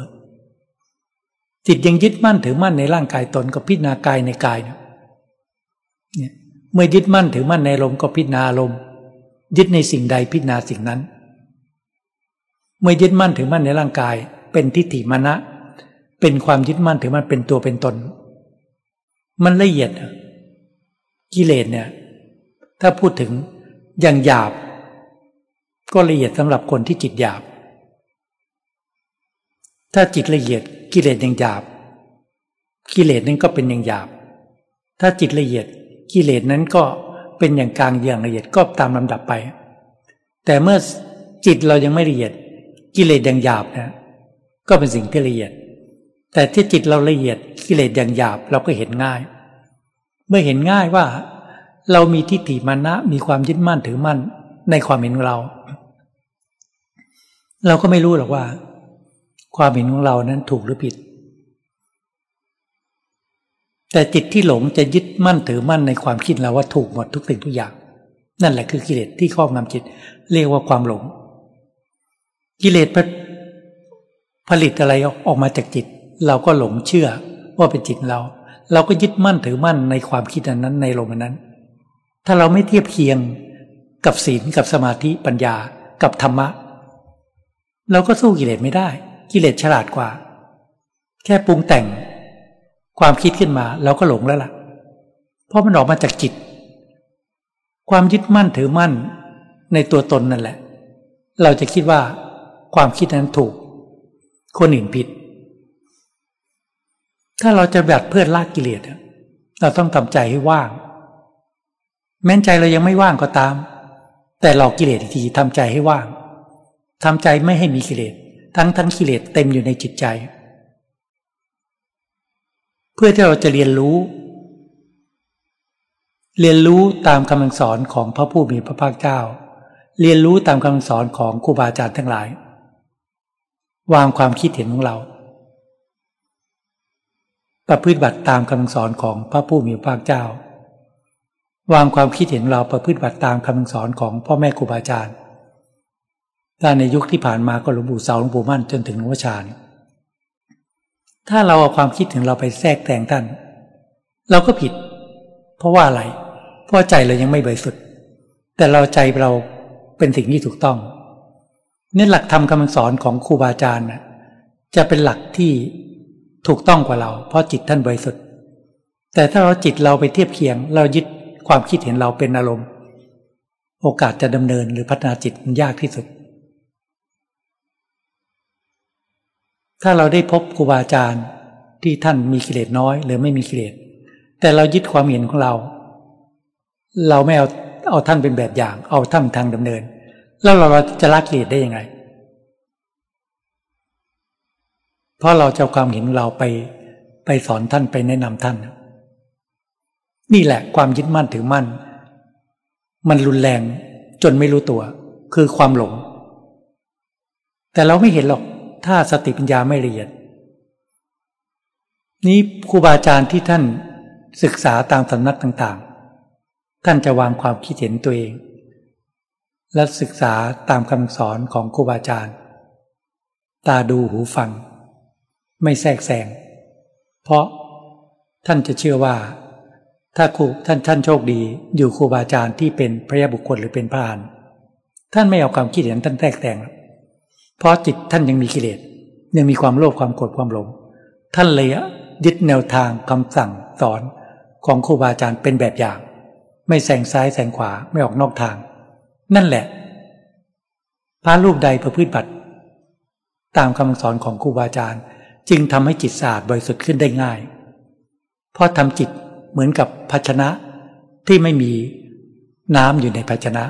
จิตยังยึดมั่นถือมั่นในร่างกายตนก็พิจารณากายในกายเนี่ยเมื่อยึดมั่นถือมั่นในลมก็พิจารณาลมยึดในสิ่งใดพิจารณาสิ่งนั้น เมื่อยึดมั่นถือมั่นในร่างกาย เป็นทิฏฐิมานะเป็นความยึดมั่นถือมันเป็นตัวเป็นตน มันละเอียดกิเลสเนี่ย ถ้าพูดถึงอย่างหยาบ ก็ละเอียดสำหรับคนที่จิตหยาบ ถ้าจิตละเอียดกิเลสยังหยาบ กิเลสนั้นก็เป็นอย่างหยาบ ถ้าจิตละเอียดกิเลสนั้นก็เป็นอย่างกลางอย่างละเอียดก็ตามลำดับไป แต่เมื่อจิตเรายังไม่ละเอียด กิเลสอย่างหยาบนะก็เป็นสิ่งที่ละเอียด แต่ที่จิตเราละเอียดกิเลสอย่างหยาบเราก็เห็นง่าย เมื่อเห็นง่ายว่า เรามีทิฏฐิมานะ มีความยึดมั่นถือมั่นในความเห็นของเรา เราก็ไม่รู้หรอกว่า ความเห็นของเรานั้นถูกหรือผิด แต่จิตที่หลงจะยึดมั่นถือมั่นในความคิดเราว่าถูกหมดทุกสิ่งทุกอย่าง นั่นแหละคือกิเลสที่ครอบงำจิต เรียกว่าความหลง กิเลสผลิตอะไรออกมาจากจิต เราก็หลงเชื่อว่าเป็นจิตเรา เราก็ยึดมั่นถือมั่นในความคิดนั้นในลมนั้น ถ้าเราไม่เทียบเคียงกับศีลกับสมาธิปัญญากับธรรมะ เราก็สู้กิเลสไม่ได้ กิเลสฉลาดกว่า แค่ปรุงแต่งความคิดขึ้นมาเราก็หลงแล้วล่ะ เพราะมันออกมาจากจิต ความยึดมั่นถือมั่นในตัวตนนั่นแหละ เราจะคิดว่าความคิดนั้นถูก คนอื่นผิด ถ้าเราจะแบบเพื่อลากกิเลสเราต้องทำใจให้ว่าง แม้นใจเรายังไม่ว่างก็ตาม แต่หลอกกิเลสทีทำใจให้ว่างทำใจไม่ให้มีกิเลสทั้งทั้งกิเลสเต็มอยู่ในจิตใจ เพื่อที่เราจะเรียนรู้ เรียนรู้ตามคำสอนของพระผู้มีพระภาคเจ้า เรียนรู้ตามคำสอนของครูบาอาจารย์ทั้งหลาย วางความคิดเห็นของเรา ประพฤติบัติตามคำสอนของพระผู้มีพระภาคเจ้า วางความคิดเห็นเราประพฤติบัติตามคำสอนของพ่อแม่ครูบาอาจารย์ถ้าในยุคที่ผ่านมาก็หลวงปู่เสาหลวงปู่มั่นจนถึงหลวงพ่อชาเนี่ยถ้าเราเอาความคิดถึงเราไปแทรกแต่งท่าน เราก็ผิด เพราะว่าอะไร เพราะใจเรายังไม่บริสุทธิ์แต่เราใจเราเป็นสิ่งที่ถูกต้องนี่หลักธรรมคำสอนของครูบาอาจารย์จะเป็นหลักที่ถูกต้องกว่าเรา เพราะจิตท่านบริสุทธิ์แต่ถ้าเราจิตเราไปเทียบเคียง เรายึด ความคิดเห็นเราเป็นอารมณ์ โอกาสจะดำเนินหรือพัฒนาจิตมันยากที่สุด ถ้าเราได้พบครูบาอาจารย์ที่ท่านมีกิเลสน้อย หรือไม่มีกิเลสแต่เรายึดความเห็นของเรา เราไม่เอาเอาท่านเป็นแบบอย่าง เอาท่านทางดำเนิน แล้วเราจะละกิเลสได้ยังไง เพราะเราจะเอาความเห็นเราไปไปสอนท่านไปแนะนำท่าน นี่แหละความยึดมั่นถือมั่น มันรุนแรงจนไม่รู้ตัว คือความหลง แต่เราไม่เห็นหรอกถ้าสติปัญญาไม่ละเอียด นี้ครูบาอาจารย์ที่ท่านศึกษาตามสำนักต่างๆ ท่านจะวางความคิดเห็นตัวเอง และศึกษาตามคำสอนของครูบาอาจารย์ ตาดูหูฟัง ไม่แทรกแซงเพราะท่านจะเชื่อว่า ถ้าครูท่านท่านโชคดี อยู่ครูบาอาจารย์ที่เป็นพระยาบุคคลหรือเป็นพระานท่านไม่เอาความคิดเห็นท่านแทรกแซงเพราะจิตท่านยังมีกิเลสยังมีความโลภความโกรธความหลง ท่านเลยยึดแนวทางคำสั่งสอนของครูบาอาจารย์เป็นแบบอย่าง ไม่แสงซ้ายแสงขวาไม่ออกนอกทาง นั่นแหละ พระรูปใดประพฤติบัติ ตามคำสอนของครูบาอาจารย์ จึงทำให้จิตสะอาดบริสุทธิ์ขึ้นได้ง่าย เพราะทำจิต เหมือนกับภาชนะที่ไม่มีน้ำอยู่ในภาชนะ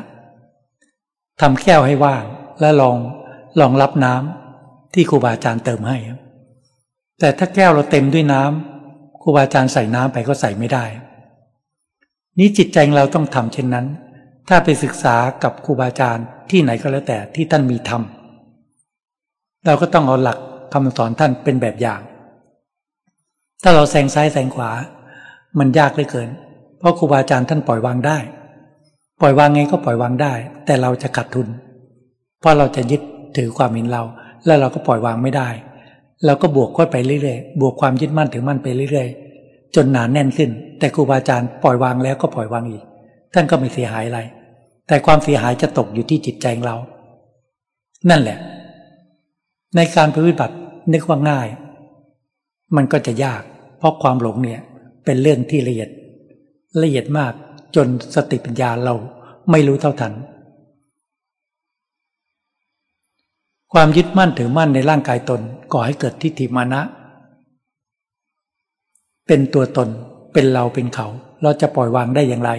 ทำแก้วให้ว่าง และลองลองรับน้ำที่ครูบาอาจารย์เติมให้ แต่ถ้าแก้วเราเต็มด้วยน้ำครูบาอาจารย์ใส่น้ำไปก็ใส่ไม่ได้ นี้จิตใจเราต้องทำเช่นนั้น ถ้าไปศึกษากับครูบาอาจารย์ที่ไหนก็แล้วแต่ที่ท่านมีธรรมเราก็ต้องเอาหลักคำสอนท่านเป็นแบบอย่าง ถ้าเราแซงซ้ายแซงขวา มันยากเหลือเกิน เพราะครูบาอาจารย์ท่านปล่อยวางได้ ปล่อยวางไงก็ปล่อยวางได้ แต่เราจะขาดทุน เพราะเราจะยึดถือความเห็นเรา แล้วเราก็ปล่อยวางไม่ได้เราก็บวกค่อยไปเรื่อยๆ บวกความยึดมั่นถือมั่นไปเรื่อยๆ จนหนานแน่นขึ้น แต่ครูบาอาจารย์ปล่อยวางแล้วก็ปล่อยวางอีก ท่านก็ไม่เสียหายอะไร แต่ความเสียหายจะตกอยู่ที่จิตใจของเรา นั่นแหละ ในการปฏิบัตินึกว่าง่าย มันก็จะยาก เพราะความหลงเนี่ย เป็นเรื่องที่ละเอียด ละเอียดมากจนสติปัญญาเราไม่รู้เท่าทัน ความยึดมั่นถือมั่นในร่างกายตนก่อให้เกิดทิฏฐิมานะ เป็นตัวตนเป็นเราเป็นเขา เราจะปล่อยวางได้อย่างไร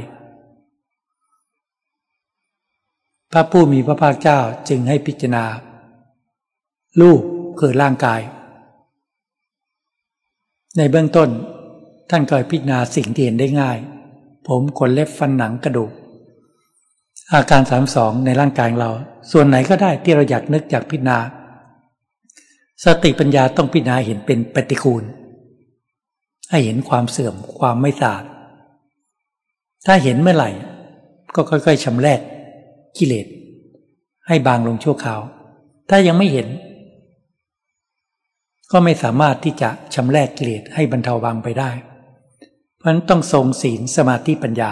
พระผู้มีพระภาคเจ้าจึงให้พิจารณารูปคือร่างกาย ในเบื้องต้น ท่านก็พิจารณาสิ่งที่เห็นได้ง่าย ผมขนเล็บฟันหนังกระดูก อาการสามสองในร่างกายเรา ส่วนไหนก็ได้ที่เราอยากนึกอยากพิจารณา สติปัญญาต้องพิจารณาเห็นเป็นปฏิคูล ให้เห็นความเสื่อมความไม่สะอาดถ้าเห็นเมื่อไหร่ ก็ค่อย ๆชำแรกกิเลสให้บางลงชั่วคราว ถ้ายังไม่เห็น ก็ไม่สามารถที่จะชำแรกกิเลสให้บรรเทาบางไปได้ ราะนั้นต้องทรงศีลสมาธิปัญญา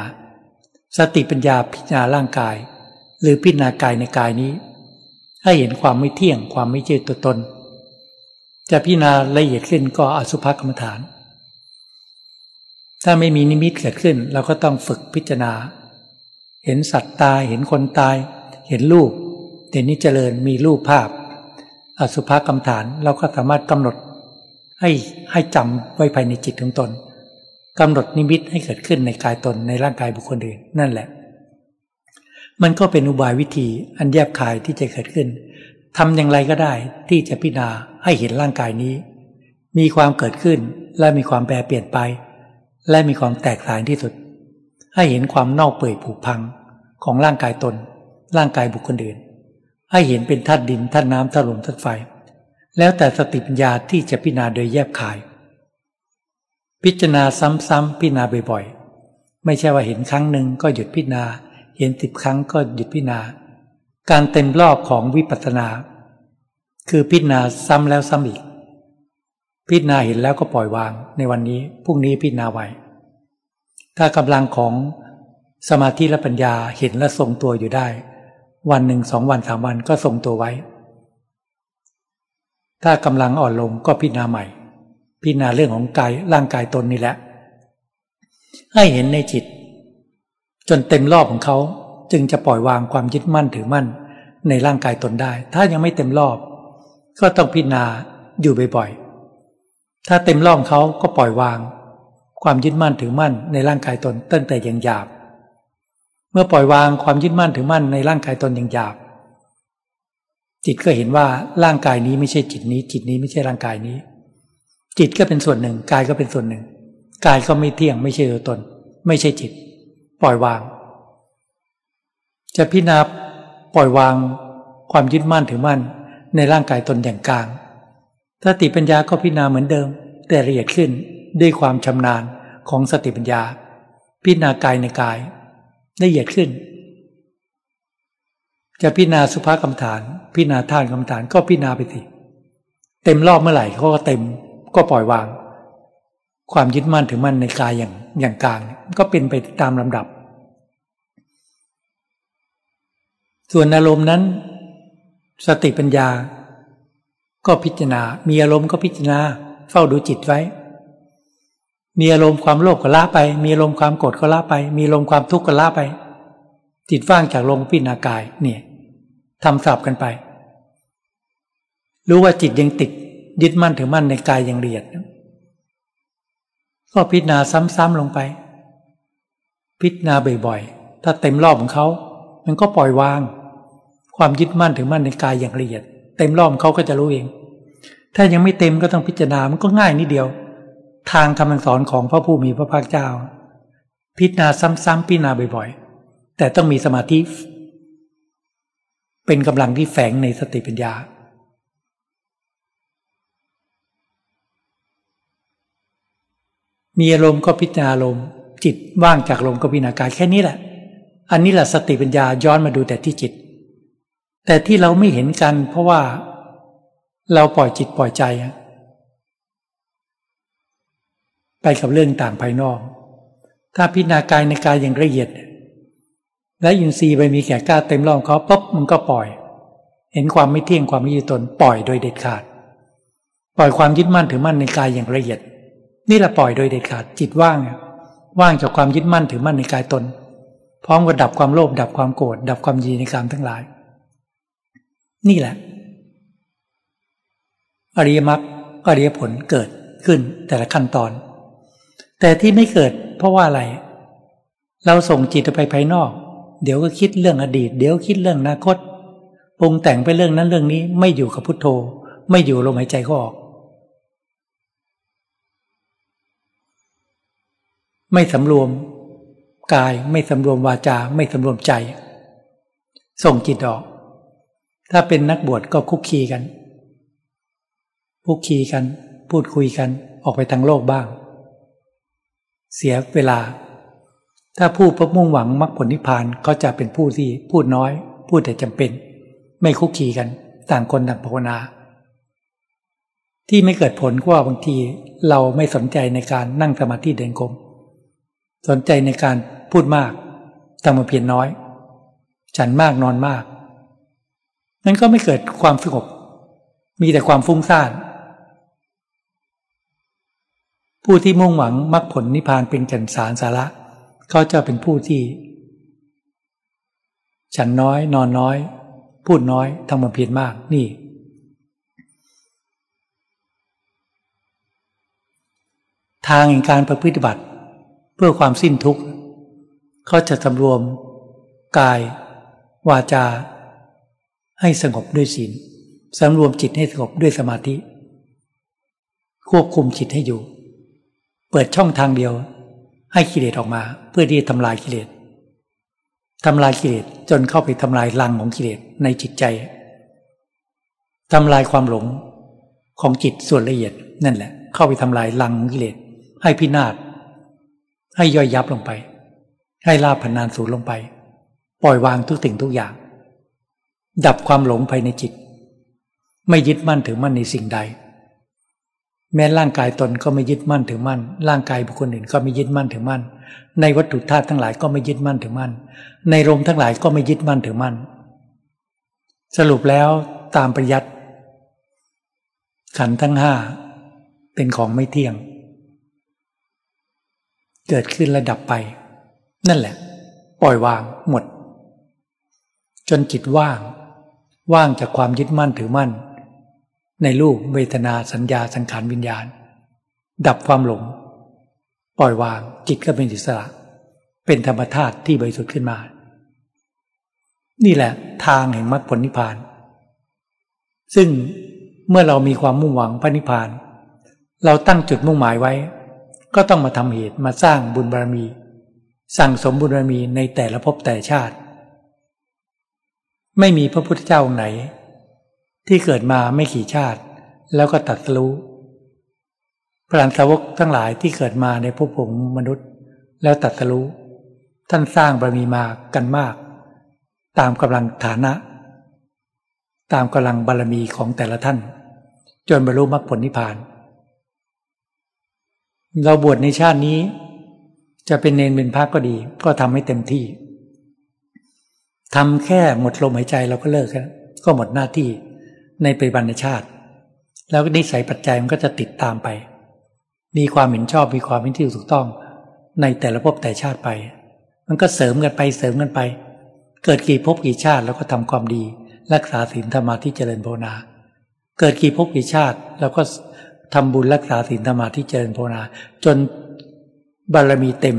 สติปัญญาพิจารณาร่างกาย หรือพิจารณากายในกายนี้ ให้เห็นความไม่เที่ยงความไม่เจตัวตน จะพิจารณาละเอียดขึ้นก็อสุภกรรมฐาน ถ้าไม่มีนิมิตเกิดขึ้น เราก็ต้องฝึกพิจารณา เห็นสัตว์ตายเห็นคนตาย เห็นรูปเห็นนิจเจริญมีรูปภาพ อสุภกรรมฐานเราก็สามารถกำหนดให้ให้จำไว้ภายในจิตของตน กำหนดนิมิตให้เกิดขึ้นในกายตนในร่างกายบุคคลอื่นนั่นแหละ มันก็เป็นอุบายวิธีอันแยบคายที่จะเกิดขึ้นทำอย่างไรก็ได้ที่จะพิจารณาให้เห็นร่างกายนี้ มีความเกิดขึ้นและมีความแปรเปลี่ยนไป และมีความแตกต่างที่สุด ให้เห็นความเน่าเปื่อยผุพังของร่างกายตน ร่างกายบุคคลอื่น ให้เห็นเป็นธาตุดินธาตุน้ำธาตุลมธาตุไฟ แล้วแต่สติปัญญาที่จะพิจารณาโดยแยบขาย พิจารณาซ้ำๆพิจารณาบ่อยๆ ไม่ใช่ว่าเห็นครั้งหนึ่งก็หยุดพิจารณา เห็นสิบครั้งก็หยุดพิจารณา การเต็มรอบของวิปัสสนา คือพิจารณาซ้ำแล้วซ้ำอีก พิจารณาเห็นแล้วก็ปล่อยวางในวันนี้พรุ่งนี้พิจารณาไว้ถ้ากำลังของสมาธิและปัญญาเห็นและทรงตัวอยู่ได้ วันหนึ่งสองวันสามวันก็ทรงตัวไว้ ถ้ากำลังอ่อนลงก็พิจารณาใหม่ พิจารณาเรื่องของกายร่างกายตนนี่แหละ ให้เห็นในจิต จนเต็มรอบของเขาจึงจะปล่อยวางความยึดมั่นถือมั่นในร่างกายตนได้ ถ้ายังไม่เต็มรอบ ก็ต้องพิจารณาอยู่บ่อยๆ ถ้าเต็มรอบเขาก็ปล่อยวาง ความยึดมั่นถือมั่นในร่างกายตนตั้งแต่ยังหยาบ เมื่อปล่อยวางความยึดมั่นถือมั่นในร่างกายตนอย่างหยาบ จิตก็เห็นว่าร่างกายนี้ไม่ใช่จิตนี้ จิตนี้ไม่ใช่ร่างกายนี้ จิตก็เป็นส่วนหนึ่งกายก็เป็นส่วนหนึ่งกายก็ไม่เที่ยงไม่ใช่ตัวตน ไม่ใช่จิต ปล่อยวาง จะพิจารณาปล่อยวางความยึดมั่นถือมั่นในร่างกายตนอย่างกลางถ้าติปัญญาก็พิจารณาเหมือนเดิม แต่ละเอียดขึ้นด้วยความชำนาญของสติปัญญา พิจารณากายในกายละเอียดขึ้น จะพิจารณาสุภาษกรรมฐาน พิจารณาท่านกรรมฐานก็พิจารณาไปสิเต็มรอบเมื่อไหร่เขาก็เต็ม ก็ปล่อยวาง ความยึดมั่นถือมั่นในกายอย่างอย่างกลางก็เป็นไปตามลำดับ ส่วนอารมณ์นั้น สติปัญญา ก็พิจารณา มีอารมณ์ก็พิจารณา เฝ้าดูจิตไว้ มีอารมณ์ความโลภก็ละไป มีอารมณ์ความโกรธก็ละไป มีอารมณ์ความทุกข์ก็ละไป จิตว่างจากลงพิจารณากายเนี่ยทำสับกันไป รู้ว่าจิตยังติด ยึดมั่นถือมั่นในกายอย่างละเอียด ก็พิจารณาซ้ำๆลงไป พิจารณาบ่อยๆ ถ้าเต็มรอบของเขา มันก็ปล่อยวาง ความยึดมั่นถือมั่นในกายอย่างละเอียด เต็มรอบเขาก็จะรู้เอง ถ้ายังไม่เต็มก็ต้องพิจารณา มันก็ง่ายนิดเดียว ทางคำสอนของพระผู้มีพระภาคเจ้า พิจารณาซ้ำๆพิจารณาบ่อยๆ แต่ต้องมีสมาธิ เป็นกำลังที่แฝงในสติปัญญา มีอารมณ์ก็พิจารณาอารมณ์ จิตว่างจากลมก็พิจารณากายแค่นี้แหละ อันนี้แหละสติปัญญาย้อนมาดูแต่ที่จิต แต่ที่เราไม่เห็นกัน เพราะว่าเราปล่อยจิตปล่อยใจ ไปกับเรื่องต่างภายนอก ถ้าพิจารณากายในกายอย่างละเอียด และยินทรีย์ไปมีแก่กล้าเต็มร่อบเขาปุ๊บมันก็ปล่อย เห็นความไม่เที่ยงความไม่ยึดตนปล่อยโดยเด็ดขาด ปล่อยความยึดมั่นถือมั่นในกายอย่างละเอียด นี่แหละปล่อยโดยเด็ดขาดจิตว่างเนี่ยว่างจากความยึดมั่นถือมั่นในกายตน พร้อมกับดับความโลภดับความโกรธดับความยีในกามทั้งหลาย นี่แหละ อริยมรรคอริยผลเกิดขึ้นแต่ละขั้นตอน แต่ที่ไม่เกิดเพราะว่าอะไร เราส่งจิตไปภายนอก เดี๋ยวก็คิดเรื่องอดีต เดี๋ยวคิดเรื่องอนาคตปรุงแต่งไปเรื่องนั้นเรื่องนี้ไม่อยู่กับพุทโธ ไม่อยู่ลมหายใจก็ออก ไม่สำรวมกายไม่สำรวมวาจาไม่สำรวมใจ ส่งจิตออก ถ้าเป็นนักบวชก็คุกคีกัน คุกคีกัน พูดคุยกันออกไปทางโลกบ้าง เสียเวลา ถ้าผู้พบมุ่งหวังมรรคผลนิพพานก็จะเป็นผู้ที่พูดน้อย พูดแต่จำเป็น ไม่คุกคีกัน ต่างคนต่างภาวนา ที่ไม่เกิดผลก็ว่าบางทีเราไม่สนใจในการนั่งสมาธิเดินกรม สนใจในการพูดมากทำมาเพียรน้อย ฉันมากนอนมาก นั้นก็ไม่เกิดความสงบ มีแต่ความฟุ้งซ่าน ผู้ที่มุ่งหวังมรรคผลนิพพานเป็นแก่นสารสาระเขาจะเป็นผู้ที่ ฉันน้อยนอนน้อย พูดน้อยทำมาเพียรมากนี่ทางแห่งการประพฤติบัติ เพื่อความสิ้นทุกข์เขาจะสำรวม กาย วาจา ให้สงบด้วยศีลสำรวมจิตให้สงบด้วยสมาธิ ควบคุมจิตให้อยู่ เปิดช่องทางเดียว ให้กิเลสออกมา เพื่อที่จะทำลายกิเลสทำลายกิเลสจนเข้าไปทำลายรังของกิเลสในจิตใจทำลายความหลงของจิตส่วนละเอียดนั่นแหละ เข้าไปทำลายรังของกิเลสให้พินาศ ให้ย่อยยับลงไป ให้ลาบพันนานสูญลงไป ปล่อยวางทุกสิ่งทุกอย่าง ดับความหลงภายในจิต ไม่ยึดมั่นถือมั่นในสิ่งใด แม้ร่างกายตนก็ไม่ยึดมั่นถือมั่น ร่างกายบุคคลอื่นก็ไม่ยึดมั่นถือมั่น ในวัตถุธาตุทั้งหลายก็ไม่ยึดมั่นถือมั่น ในลมทั้งหลายก็ไม่ยึดมั่นถือมั่น สรุปแล้วตามปริยัติขันทั้งห้าเป็นของไม่เที่ยง เกิดขึ้นและดับไป นั่นแหละ ปล่อยวางหมด จนจิตว่าง ว่างจากความยึดมั่นถือมั่น ในรูปเวทนาสัญญาสังขารวิญญาณ ดับความหลง ปล่อยวางจิตก็เป็นอิสระ เป็นธรรมธาตุที่บริสุทธิ์ขึ้นมา นี่แหละทางแห่งมรรคผลนิพพาน ซึ่งเมื่อเรามีความมุ่งหวังพระนิพพาน เราตั้งจุดมุ่งหมายไว้ ก็ต้องมาทำเหตุมาสร้างบุญบารมี สั่งสมบุญบารมีในแต่ละภพแต่ชาติ ไม่มีพระพุทธเจ้าองค์ไหน ที่เกิดมาไม่ขี่ชาติ แล้วก็ตัดสู้พระอันสาวกทั้งหลายที่เกิดมาในภพภูมิมนุษย์ แล้วตัดสู้ ท่านสร้างบารมีมากันมาก ตามกำลังฐานะ ตามกำลังบารมีของแต่ละท่าน จนบรรลุมรรคผลนิพพาน เราบวชในชาตินี้ จะเป็นเนนเป็นพระก็ดี ก็ทำให้เต็มที่ทำแค่หมดลมหายใจเราก็เลิกแล้วก็หมดหน้าที่ในปัจจุบันชาติ แล้วนิสัยปัจจัยมันก็จะติดตามไป มีความเห็นชอบมีความเห็นที่ถูกต้อง ในแต่ละภพแต่ชาติไป มันก็เสริมกันไปเสริมกันไป เกิดกี่ภพกี่ชาติแล้วก็ทำความดี รักษาศีลธรรมาที่เจริญภาวนา เกิดกี่ภพกี่ชาติเราก็ ทำบุญรักษาศีลธรรมาที่เจริญภาวนา จนบารมีเต็ม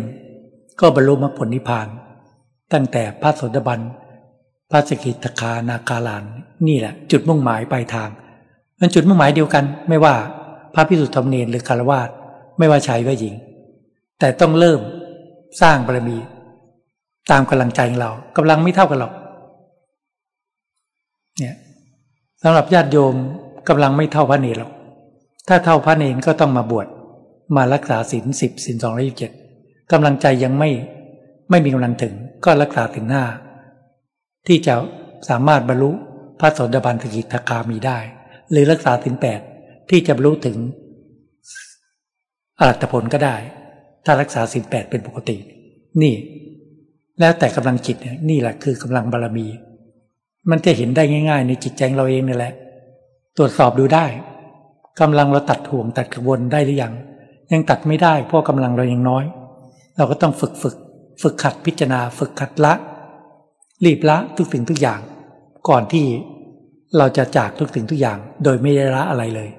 ก็บรรลุมรรคผลนิพพาน ตั้งแต่พระโสดาบันพระสกิทคานาคาลาน นี่แหละ จุดมุ่งหมายปลายทางมันจุดมุ่งหมายเดียวกัน ไม่ว่าพระพิสุทธิธรรมเนรหรือคารวาสไม่ว่าชายว่าหญิง แต่ต้องเริ่มสร้างบารมี ตามกำลังใจของเรากำลังไม่เท่ากันหรอกเนี่ยสำหรับญาติโยมกำลังไม่เท่าพระเนรหรอก ถ้าเท่าพระเนรก็ต้องมาบวชมารักษาศีลสิบศีลสองร้อยยี่สิบเจ็ดกำลังใจยังไม่ไม่มีกำลังถึงก็รักษาถึงหน้าที่จะสามารถบรรลุพระโสดาบันสกิทาคามีได้ หรือรักษาถึงแปดที่จะบรรลุถึงอรัตผลก็ได้ ถ้ารักษาสินแปดเป็นปกติ นี่ แล้วแต่กำลังจิตเนี่ยนี่แหละคือกำลังบารรมี มันจะเห็นได้ง่าย ๆ ในจิตใจเราเองนี่แหละ ตรวจสอบดูได้ กำลังเราตัดห่วงตัดกระวนได้หรือยังยังตัดไม่ได้เพราะกำลังเรายังน้อย เราก็ต้องฝึกฝึก ฝึกขัดพิจารณา ฝึกขัดละ รีบละทุกสิ่งทุกอย่าง ก่อนที่เราจะจากทุกสิ่งทุกอย่าง โดยไม่ได้ละอะไรเลย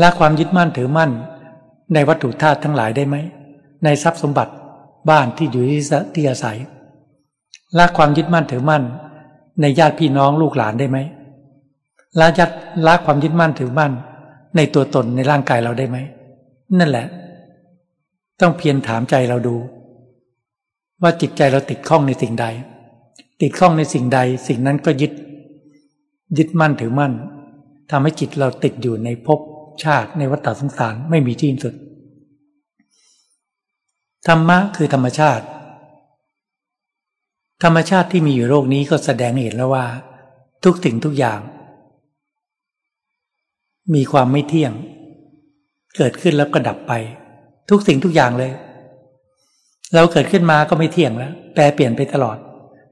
ละความยึดมั่นถือมั่น ในวัตถุธาตุทั้งหลายได้ไหมในทรัพย์สมบัติบ้านที่อยู่ที่อาศัยละความยึดมั่นถือมั่น ในญาติพี่น้องลูกหลานได้ไหม ละยัดละความยึดมั่นถือมั่น ในตัวตนในร่างกายเราได้ไหม นั่นแหละ ต้องเพียรถามใจเราดู ว่าจิตใจเราติดข้องในสิ่งใด ติดข้องในสิ่งใด สิ่งนั้นก็ยึด ยึดมั่นถือมั่นทำให้จิตเราติดอยู่ในภพชาติในวัฏสงสารไม่มีที่สุด ธรรมะคือธรรมชาติ ธรรมชาติที่มีอยู่โลกนี้ก็แสดงเห็นแล้วว่า ทุกสิ่งทุกอย่าง มีความไม่เที่ยง เกิดขึ้นแล้วก็ดับไป ทุกสิ่งทุกอย่างเลย เราเกิดขึ้นมาก็ไม่เที่ยงแล้ว แปรเปลี่ยนไปตลอด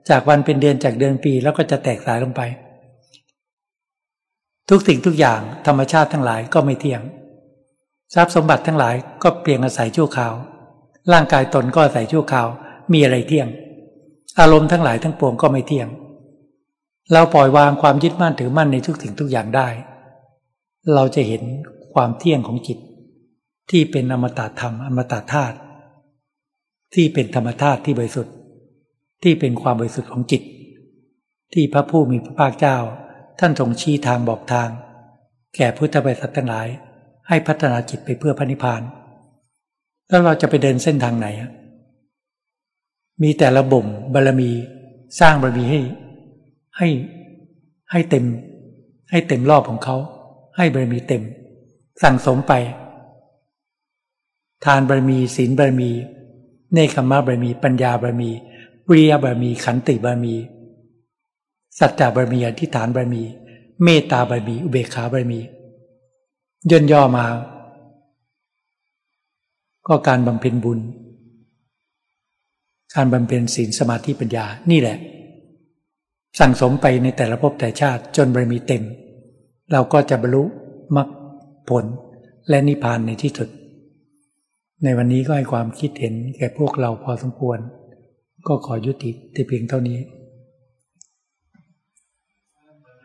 จากวันเป็นเดือนจากเดือนปีแล้วก็จะแตกสายลงไป ทุกสิ่งทุกอย่างธรรมชาติทั้งหลายก็ไม่เที่ยง ทรัพย์สมบัติทั้งหลายก็เปลี่ยนอาศัยชั่วคราว ร่างกายตนก็อาศัยชั่วคราว มีอะไรเที่ยง อารมณ์ทั้งหลายทั้งปวงก็ไม่เที่ยง เราปล่อยวางความยึดมั่นถือมั่นในทุกสิ่งทุกอย่างได้ เราจะเห็นความเที่ยงของจิต ที่เป็นอมตะธรรมอมตะธาตุที่เป็นธรรมธาตุที่บริสุทธิ์ ที่เป็นความบริสุทธิ์ของจิต ที่พระผู้มีพระภาคเจ้า ท่านทรงชี้ทางบอกทาง แก่พุทธบริษัททั้งหลาย ให้พัฒนาจิตไปเพื่อพระนิพพาน แล้วเราจะไปเดินเส้นทางไหน มีแต่ระบ่มบารมีสร้างบารมีให้ให้ให้เต็มให้เต็มรอบของเขา ให้บารมีเต็ม สั่งสมไป ทานบารมีศีลบารมี เนคขมะบารมี ปัญญาบารมีวิริยบารมี ขันติบารมี สัจจะบารมีอธิฐานบารมี เมตตาบารมี อุเบกขาบารมี ย่นย่อมา ก็การบำเพ็ญบุญ การบำเพ็ญศีลสมาธิปัญญานี่แหละ สั่งสมไปในแต่ละภพแต่ชาติจนบารมีเต็ม เราก็จะบรรลุมรรคผลและนิพพานในที่สุด ในวันนี้ก็ให้ความคิดเห็นแก่พวกเราพอสมควร ก็ขอยุติแต่เพียงเท่านี้